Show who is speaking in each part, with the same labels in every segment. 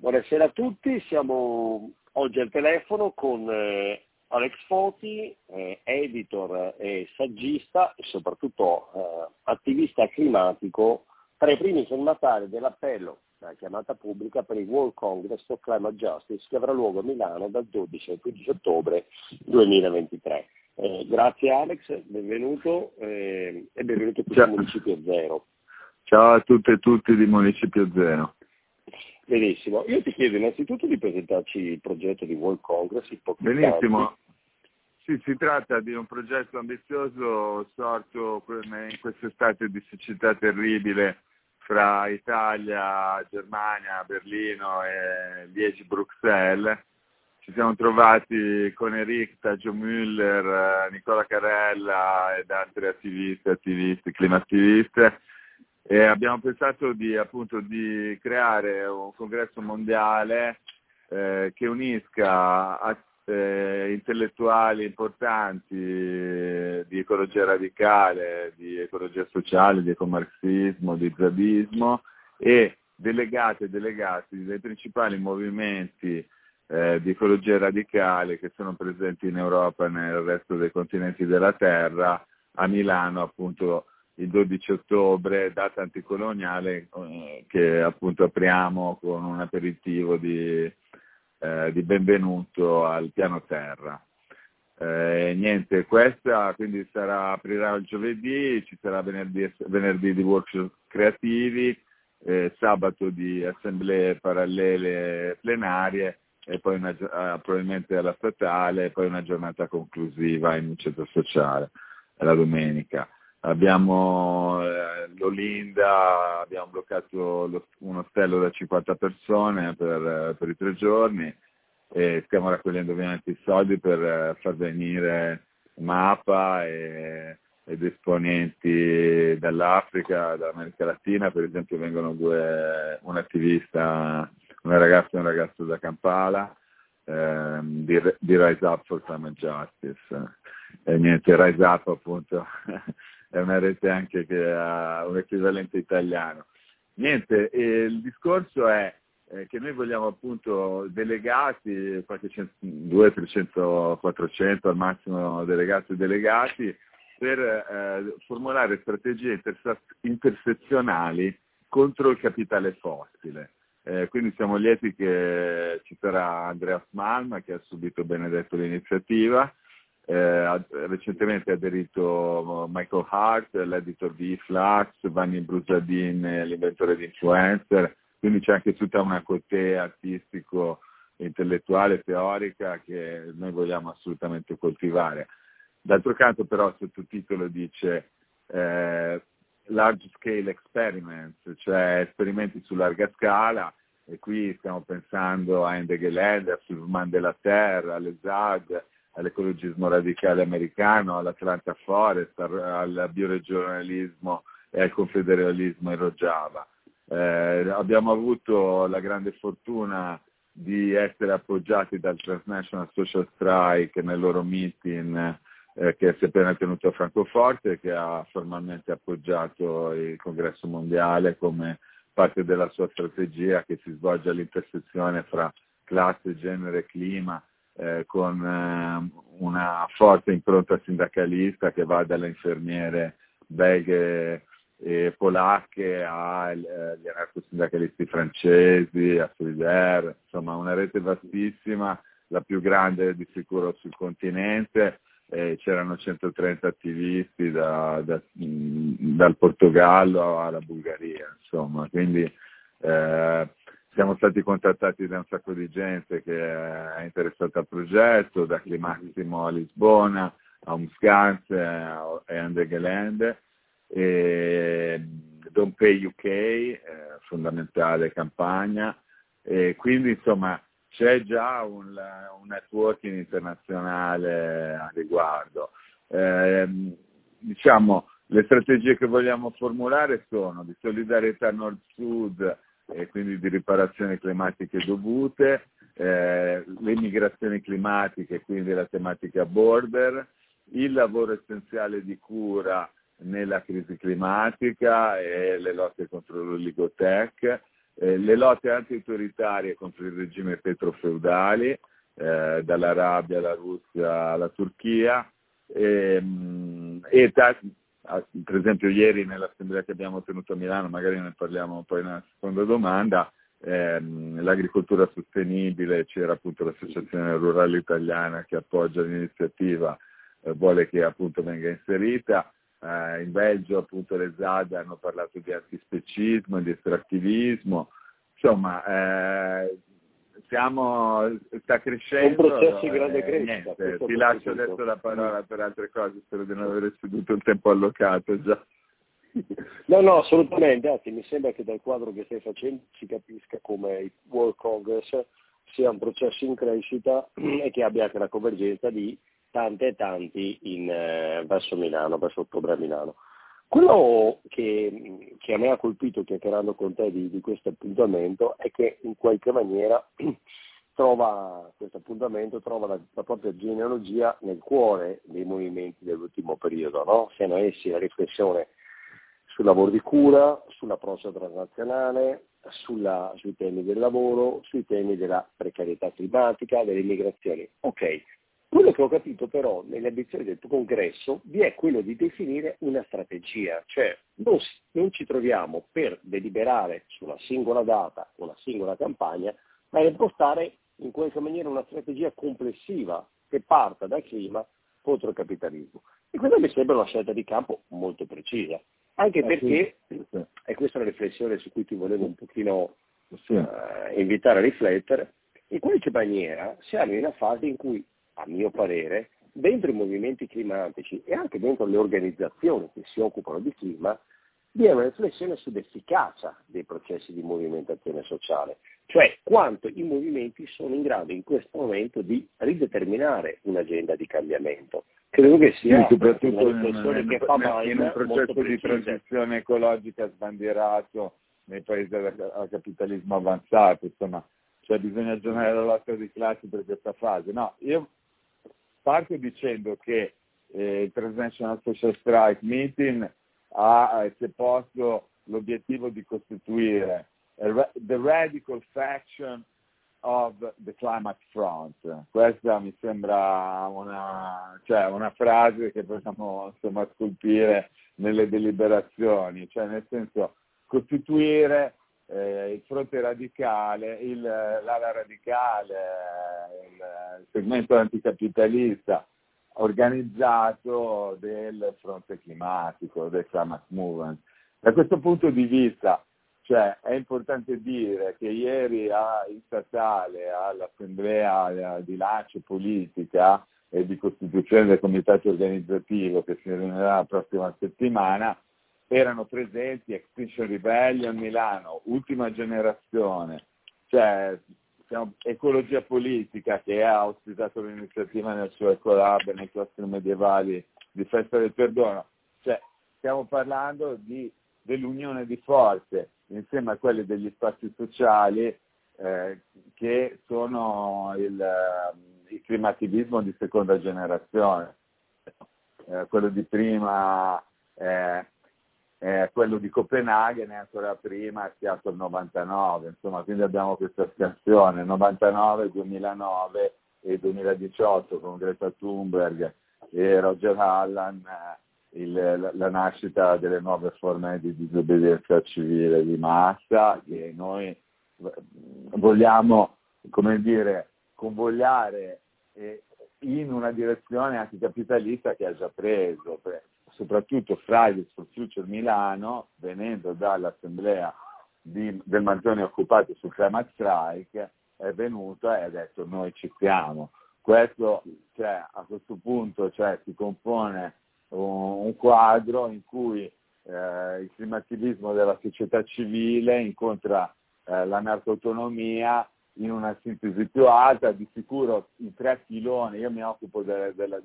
Speaker 1: Buonasera a tutti, siamo oggi al telefono con eh, Alex Foti, eh, editor e saggista e soprattutto eh, attivista climatico tra i primi firmatari dell'appello la chiamata pubblica per il World Congress of Climate Justice che avrà luogo a Milano dal 12 al 15 ottobre 2023. Eh, grazie Alex, benvenuto eh, e benvenuto qui su Municipio Zero.
Speaker 2: Ciao a tutte e tutti di Municipio Zero.
Speaker 1: Benissimo, io ti chiedo innanzitutto di presentarci il progetto di World Congress.
Speaker 2: Benissimo, sì, si tratta di un progetto ambizioso sorto in quest'estate di siccità terribile fra Italia, Germania, Berlino e Liegi-Bruxelles. Ci siamo trovati con Eric, Taggio Müller, Nicola Carella ed altri attivisti, attivisti, climattivisti e abbiamo pensato di, appunto, di creare un congresso mondiale eh, che unisca eh, intellettuali importanti eh, di ecologia radicale, di ecologia sociale, di ecomarxismo, di zadismo e delegati e delegati dei principali movimenti eh, di ecologia radicale che sono presenti in Europa e nel resto dei continenti della Terra, a Milano appunto il 12 ottobre, data anticoloniale eh, che appunto apriamo con un aperitivo di, eh, di benvenuto al piano terra. Eh, niente, questa quindi sarà, aprirà il giovedì, ci sarà venerdì, venerdì di workshop creativi, eh, sabato di assemblee parallele plenarie e poi una, eh, probabilmente alla statale e poi una giornata conclusiva in un centro sociale la domenica. Abbiamo eh, l'Olinda, abbiamo bloccato lo, un ostello da 50 persone per, per, i tre giorni e stiamo raccogliendo ovviamente i soldi per eh, far venire MAPA e, ed esponenti dall'Africa, dall'America Latina, per esempio vengono due, un attivista, una ragazza e un ragazzo da Kampala ehm, di, di Rise Up for Climate Justice. E niente, Rise Up appunto è una rete anche che ha un equivalente italiano. Niente, il discorso è eh, che noi vogliamo appunto delegati, qualche 200, 300, 400 al massimo delegati e delegati, per eh, formulare strategie intersezionali contro il capitale fossile. Eh, quindi siamo lieti che ci sarà Andreas Malm che ha subito benedetto l'iniziativa, eh, recentemente ha aderito Michael Hart, l'editor di Flux, Vanni Brusadin, l'inventore di influencer, quindi c'è anche tutta una cotea artistico, intellettuale, teorica che noi vogliamo assolutamente coltivare. D'altro canto però il sottotitolo dice eh, large scale experiments, cioè esperimenti su larga scala, e qui stiamo pensando a Ende Gelände, a Silverman della Terra, alle ZAD, all'ecologismo radicale americano, all'Atlanta Forest, al bioregionalismo e al confederalismo in Rojava. Eh, abbiamo avuto la grande fortuna di essere appoggiati dal Transnational Social Strike nel loro meeting eh, che si è appena tenuto a Francoforte che ha formalmente appoggiato il congresso mondiale come parte della sua strategia che si svolge all'intersezione fra classe, genere e clima eh, con eh, una forte impronta sindacalista che va dalle infermiere belghe e polacche agli eh, anarcosindacalisti francesi, a Solidaire, insomma una rete vastissima, la più grande di sicuro sul continente, eh, c'erano 130 attivisti da, da, dal Portogallo alla Bulgaria, insomma, quindi eh, siamo stati contattati da un sacco di gente che è interessata al progetto, da Climassimo a Lisbona, a Umsganz e Andegelende, e Don't Pay UK, eh, fondamentale campagna, e quindi insomma c'è già un, un networking internazionale a riguardo. Eh, diciamo, le strategie che vogliamo formulare sono di solidarietà nord-sud, e quindi di riparazioni climatiche dovute, eh, le migrazioni climatiche, quindi la tematica border, il lavoro essenziale di cura nella crisi climatica e le lotte contro l'oligotech, eh, le lotte anti-autoritarie contro il regime petrofeudali, eh, dall'Arabia alla Russia alla Turchia, e, ehm, e tanti, per esempio ieri nell'assemblea che abbiamo tenuto a Milano, magari ne parliamo poi nella seconda domanda, ehm, l'agricoltura sostenibile, c'era appunto l'associazione rurale italiana che appoggia l'iniziativa, eh, vuole che appunto venga inserita, eh, in Belgio appunto le ZAD hanno parlato di antispecismo, di estrattivismo, insomma eh, siamo, sta crescendo.
Speaker 1: Un processo di grande
Speaker 2: eh,
Speaker 1: crescita.
Speaker 2: Niente, ti lascio adesso la parola per altre cose, spero di non aver ceduto il tempo allocato già.
Speaker 1: No, no, assolutamente, anzi mi sembra che dal quadro che stai facendo si capisca come il World Congress sia un processo in crescita e che abbia anche la convergenza di tante e tanti in, eh, verso Milano, verso ottobre a Milano. Quello che, che, a me ha colpito chiacchierando con te di, di, questo appuntamento è che in qualche maniera trova, questo appuntamento trova la, la, propria genealogia nel cuore dei movimenti dell'ultimo periodo, no? siano essi la riflessione sul lavoro di cura, sull'approccio transnazionale, sulla, sui temi del lavoro, sui temi della precarietà climatica, delle migrazioni. Ok, quello che ho capito però nelle ambizioni del tuo congresso vi è quello di definire una strategia, cioè non, non ci troviamo per deliberare su una singola data, una singola campagna, ma impostare in qualche maniera una strategia complessiva che parta dal clima contro il capitalismo. E questa mi sembra una scelta di campo molto precisa, anche eh, perché, sì. e questa è una riflessione su cui ti volevo un pochino sì. uh, invitare a riflettere, in qualche maniera siamo in una fase in cui a mio parere, dentro i movimenti climatici e anche dentro le organizzazioni che si occupano di clima, vi è una riflessione sull'efficacia dei processi di movimentazione sociale, cioè quanto i movimenti sono in grado in questo momento di rideterminare un'agenda di cambiamento. Credo che sia
Speaker 2: sì, soprattutto una riflessione in, che fa mai in un processo di transizione ecologica sbandierato nei paesi al capitalismo avanzato, insomma, cioè bisogna aggiornare la lotta di classi per questa fase. No, io Parto dicendo che eh, il Transnational Social Strike Meeting ha eh, si è posto l'obiettivo di costituire the radical faction of the climate front. Questa mi sembra una, cioè una frase che possiamo insomma, scolpire nelle deliberazioni, cioè nel senso costituire eh, il fronte radicale, il, l'ala radicale, il, il segmento anticapitalista organizzato del fronte climatico, del climate movement. Da questo punto di vista, cioè, è importante dire che ieri a, in statale all'assemblea di lancio politica e di costituzione del comitato organizzativo che si riunirà la prossima settimana, erano presenti Extinction Rebellion Milano, ultima generazione, cioè Ecologia Politica che ha ospitato l'iniziativa nel suo Ecolab nei claustri medievali di Festa del Perdono, cioè stiamo parlando di, dell'unione di forze insieme a quelle degli spazi sociali eh, che sono il, il, climativismo di seconda generazione, eh, quello di prima eh, eh, quello di Copenaghen è ancora prima, è stato il 99, insomma, quindi abbiamo questa scansione, 99, 2009 e 2018 con Greta Thunberg e Roger Allan, eh, il, la, la, nascita delle nuove forme di disobbedienza civile di massa che noi vogliamo, come dire, convogliare in una direzione anticapitalista che ha già preso soprattutto Fridays for Future Milano, venendo dall'assemblea di, del Manzoni occupato sul climate strike, è venuto e ha detto noi ci siamo. Questo, cioè, a questo punto cioè, si compone un, un, quadro in cui eh, il climativismo della società civile incontra eh, l'anarcoautonomia in una sintesi più alta, di sicuro i tre filoni, io mi occupo delle, delle,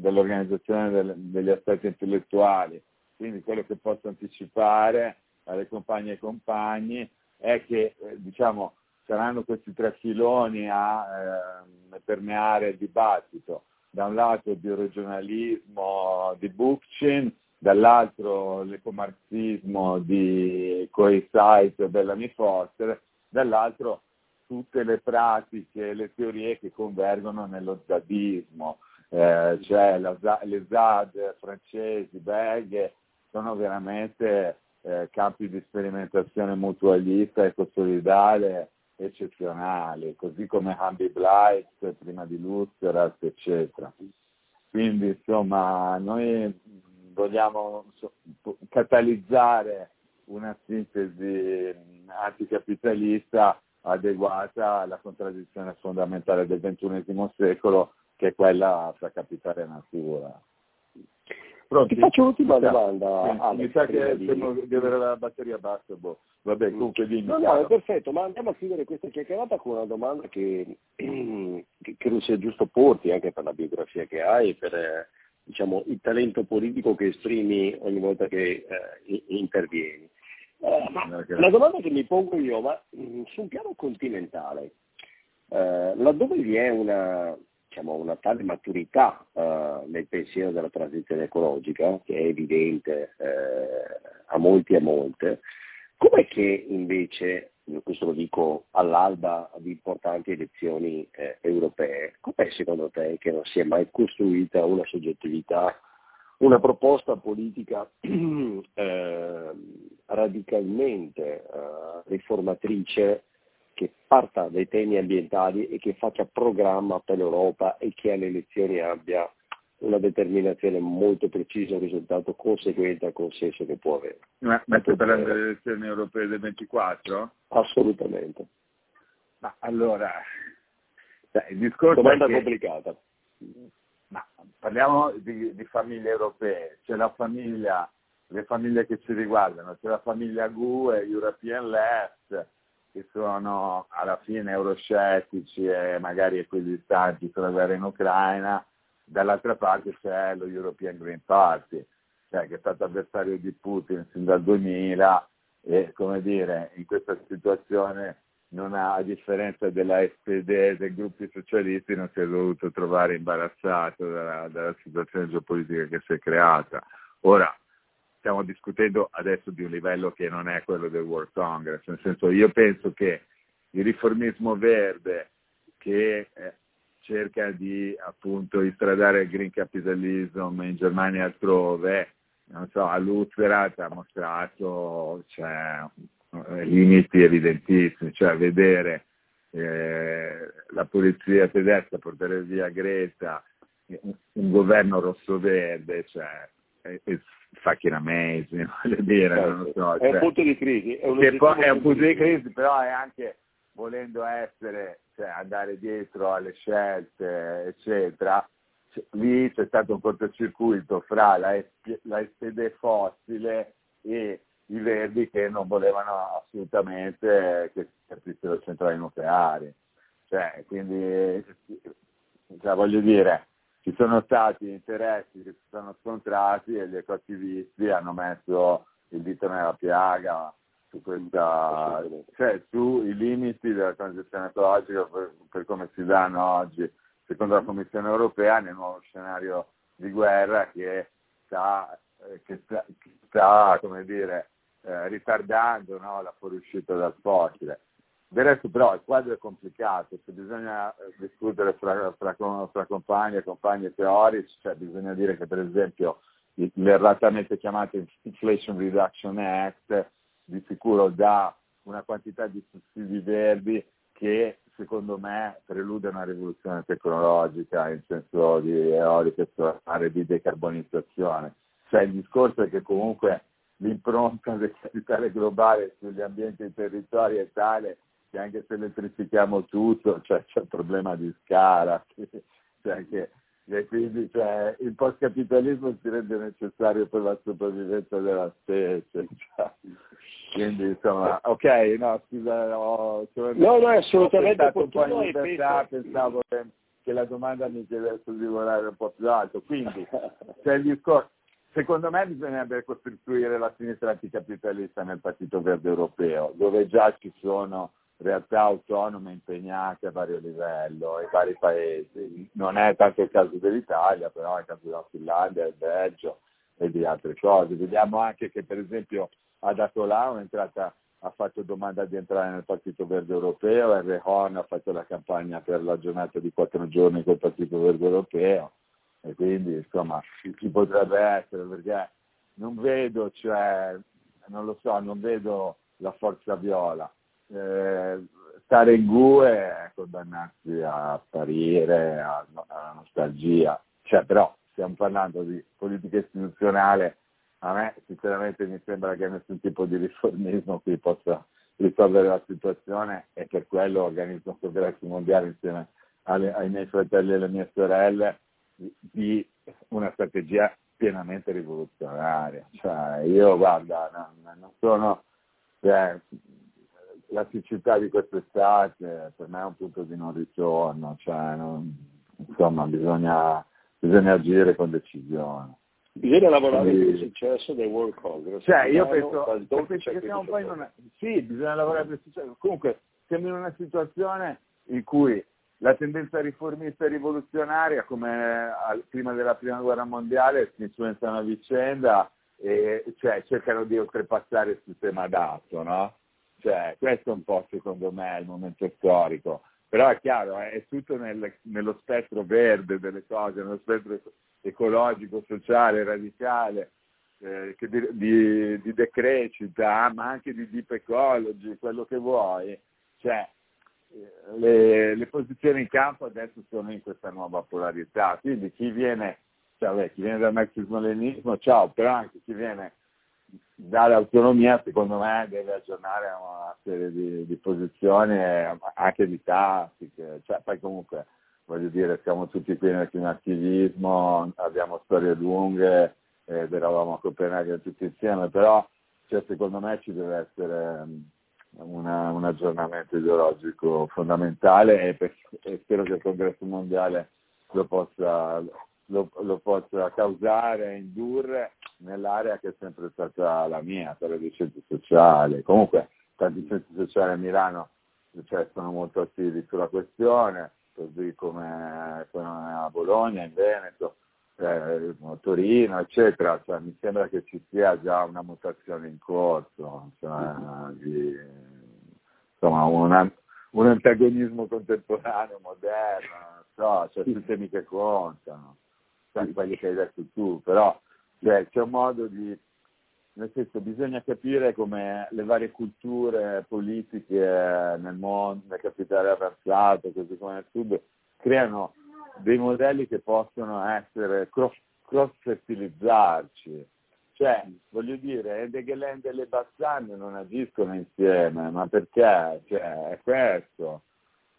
Speaker 2: dell'organizzazione del, degli aspetti intellettuali, quindi quello che posso anticipare alle compagne e compagni è che eh, diciamo, saranno questi tre filoni a eh, permeare il dibattito. Da un lato il bioregionalismo di Bookchin, dall'altro l'ecomarxismo di Coy Sight e Bellamy Foster, dall'altro tutte le pratiche e le teorie che convergono nello zadismo, eh, cioè la, le ZAD francesi, belghe, sono veramente eh, campi di sperimentazione mutualista e consolidale eccezionali, così come Hamby Blight prima di Lutherat, eccetera. Quindi insomma noi vogliamo catalizzare una sintesi anticapitalista adeguata alla contraddizione fondamentale del XXI secolo che è quella tra capitale e natura.
Speaker 1: Pronti? Ti faccio un'ultima domanda.
Speaker 2: Sì, Alex, mi sa che di... di avere la batteria bassa. Boh. Vabbè, comunque dimmi.
Speaker 1: No, no, è perfetto, ma andiamo a chiudere questa chiacchierata con una domanda che, che credo sia giusto porti anche per la biografia che hai per diciamo, il talento politico che esprimi ogni volta che eh, intervieni. Eh, la domanda che mi pongo io, ma mm, su un piano continentale, eh, laddove vi è una, diciamo, una tale maturità eh, nel pensiero della transizione ecologica, che è evidente eh, a molti e a molte, com'è che invece questo lo dico all'alba di importanti elezioni eh, europee, com'è secondo te che non si è mai costruita una soggettività, una proposta politica eh, radicalmente eh, riformatrice che parta dai temi ambientali e che faccia programma per l'Europa e che alle elezioni abbia una determinazione molto precisa, un risultato conseguente al consenso che può avere.
Speaker 2: Ma, ma stai parlando delle elezioni europee del 24?
Speaker 1: Assolutamente.
Speaker 2: Ma allora, il discorso
Speaker 1: Domanda
Speaker 2: è che,
Speaker 1: complicata.
Speaker 2: Ma parliamo di, di famiglie europee, c'è la famiglia, le famiglie che ci riguardano, c'è la famiglia GUE, European Left, che sono alla fine euroscettici e magari equidistanti sulla guerra in Ucraina, dall'altra parte c'è lo European Green Party, cioè che è stato avversario di Putin sin dal 2000 e come dire, in questa situazione non ha, a differenza della SPD e dei gruppi socialisti, non si è dovuto trovare imbarazzato dalla, dalla situazione geopolitica che si è creata. Ora, stiamo discutendo adesso di un livello che non è quello del World Congress, nel senso io penso che il riformismo verde che eh, cerca di appunto istradare il green capitalism in Germania e altrove, non so, a Lutherat ha mostrato cioè, limiti evidentissimi, cioè vedere eh, la polizia tedesca portare via Greta, un governo rosso-verde, cioè, è fucking amazing, voglio dire, non so,
Speaker 1: cioè, è un punto di crisi, è un,
Speaker 2: è un punto di crisi, però è anche volendo essere, cioè andare dietro alle scelte, eccetera, lì c'è stato un cortocircuito fra la, la SPD fossile e i verdi che non volevano assolutamente che si aprissero centrali nucleari. Cioè, quindi, cioè, voglio dire, ci sono stati interessi che si sono scontrati e gli ecoattivisti hanno messo il dito nella piaga su questa, cioè sui limiti della transizione ecologica per, per, come si danno oggi, secondo la Commissione europea, nel nuovo scenario di guerra che sta, eh, che sta, che sta come dire, eh, ritardando no, la fuoriuscita dal fossile. Del resto però il quadro è complicato, se bisogna eh, discutere fra, fra, fra compagni e compagni teorici, cioè bisogna dire che per esempio l'erratamente chiamato Inflation Reduction Act di sicuro dà una quantità di sussidi verdi che secondo me prelude una rivoluzione tecnologica in senso di eolica solare di decarbonizzazione. Cioè il discorso è che comunque l'impronta del capitale globale sugli ambienti e territori è tale che anche se elettrifichiamo tutto cioè, c'è il problema di scala, cioè che e quindi cioè, il post-capitalismo si rende necessario per la sopravvivenza della specie. Cioè. Quindi insomma, ok, no, scusa, ho,
Speaker 1: no, no, è assolutamente
Speaker 2: un po' in libertà, pensavo che, che, la domanda mi chiedesse di volare un po' più alto. Quindi, c'è il discorso. Secondo me bisognerebbe costituire la sinistra anticapitalista nel Partito Verde Europeo, dove già ci sono realtà autonome impegnate a vario livello in vari paesi. Non è tanto il caso dell'Italia, però è il caso della Finlandia, del Belgio, e di altre cose. Vediamo anche che per esempio ad Atolao è entrata ha fatto domanda di entrare nel Partito Verde Europeo, e Rehon ha fatto la campagna per la giornata di quattro giorni col Partito Verde Europeo e quindi insomma ci potrebbe essere perché non vedo, cioè, non lo so, non vedo la forza viola. Eh, stare in GUE è condannarsi a apparire, alla nostalgia, cioè, però stiamo parlando di politica istituzionale, a me sinceramente mi sembra che nessun tipo di riformismo qui possa risolvere la situazione e per quello organizzo un congresso mondiale insieme alle, ai miei fratelli e alle mie sorelle di una strategia pienamente rivoluzionaria. Cioè, io guarda, non, non sono, cioè, la siccità di quest'estate per me è un punto di non ritorno, cioè, non, insomma bisogna, bisogna agire con decisione.
Speaker 1: Bisogna lavorare Quindi, per il successo del World Congress.
Speaker 2: Cioè, io penso, penso che siamo un po' in una... Sì, bisogna lavorare per il successo. Comunque, siamo in una situazione in cui la tendenza riformista e rivoluzionaria, come prima della prima guerra mondiale, si influenzano a vicenda e cioè, cercano di oltrepassare il sistema dato, no? Cioè, questo è un po' secondo me il momento storico. Però è chiaro, eh, è tutto nel, nello spettro verde delle cose, nello spettro ecologico, sociale, radicale, eh, di, di, di, decrescita, ma anche di deep ecology, quello che vuoi. Cioè, eh, le, le, posizioni in campo adesso sono in questa nuova polarità, quindi chi viene, cioè, beh, chi viene dal marxismo-leninismo, ciao, però anche chi viene dare autonomia secondo me deve aggiornare una serie di, di posizioni anche di tattiche, cioè, poi comunque voglio dire siamo tutti qui nel climattivismo, abbiamo storie lunghe ed eravamo a Copenaghen tutti insieme, però cioè, secondo me ci deve essere una, un aggiornamento ideologico fondamentale e, per, e, spero che il congresso mondiale lo possa, lo, lo possa causare, indurre nell'area che è sempre stata la mia, quella dei centri sociali. Comunque tanti centri sociali a Milano cioè, sono molto attivi sulla questione, così come, come a Bologna, in Veneto, eh, Torino, eccetera. Cioè, mi sembra che ci sia già una mutazione in corso, cioè, di, insomma, una, un antagonismo contemporaneo, moderno, so, cioè, tutti temi che contano, cioè, quelli che hai detto tu, però cioè, c'è un modo di, nel senso bisogna capire come le varie culture politiche nel mondo, nel capitale avanzato, così come nel sud, creano dei modelli che possono essere cross-fertilizzarci. Cioè, voglio dire, Edeghelend e le Bassan non agiscono insieme, ma perché? Cioè, è questo.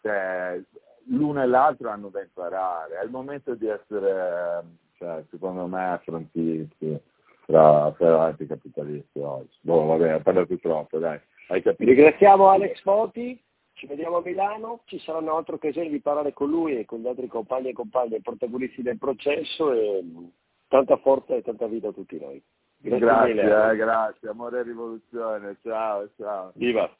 Speaker 2: Cioè, l'uno e l'altro hanno da imparare. È il momento di essere cioè, secondo me frontisti tra, tra anticapitalisti oggi. Boh, vabbè, ho parlato troppo, dai. Hai capito?
Speaker 1: Ringraziamo Alex Foti, ci vediamo a Milano, ci saranno altre occasioni di parlare con lui e con gli altri compagni e compagne protagonisti del processo e tanta forza e tanta vita a tutti noi.
Speaker 2: Grazie, grazie, eh, grazie. amore e rivoluzione, ciao, ciao.
Speaker 1: Viva!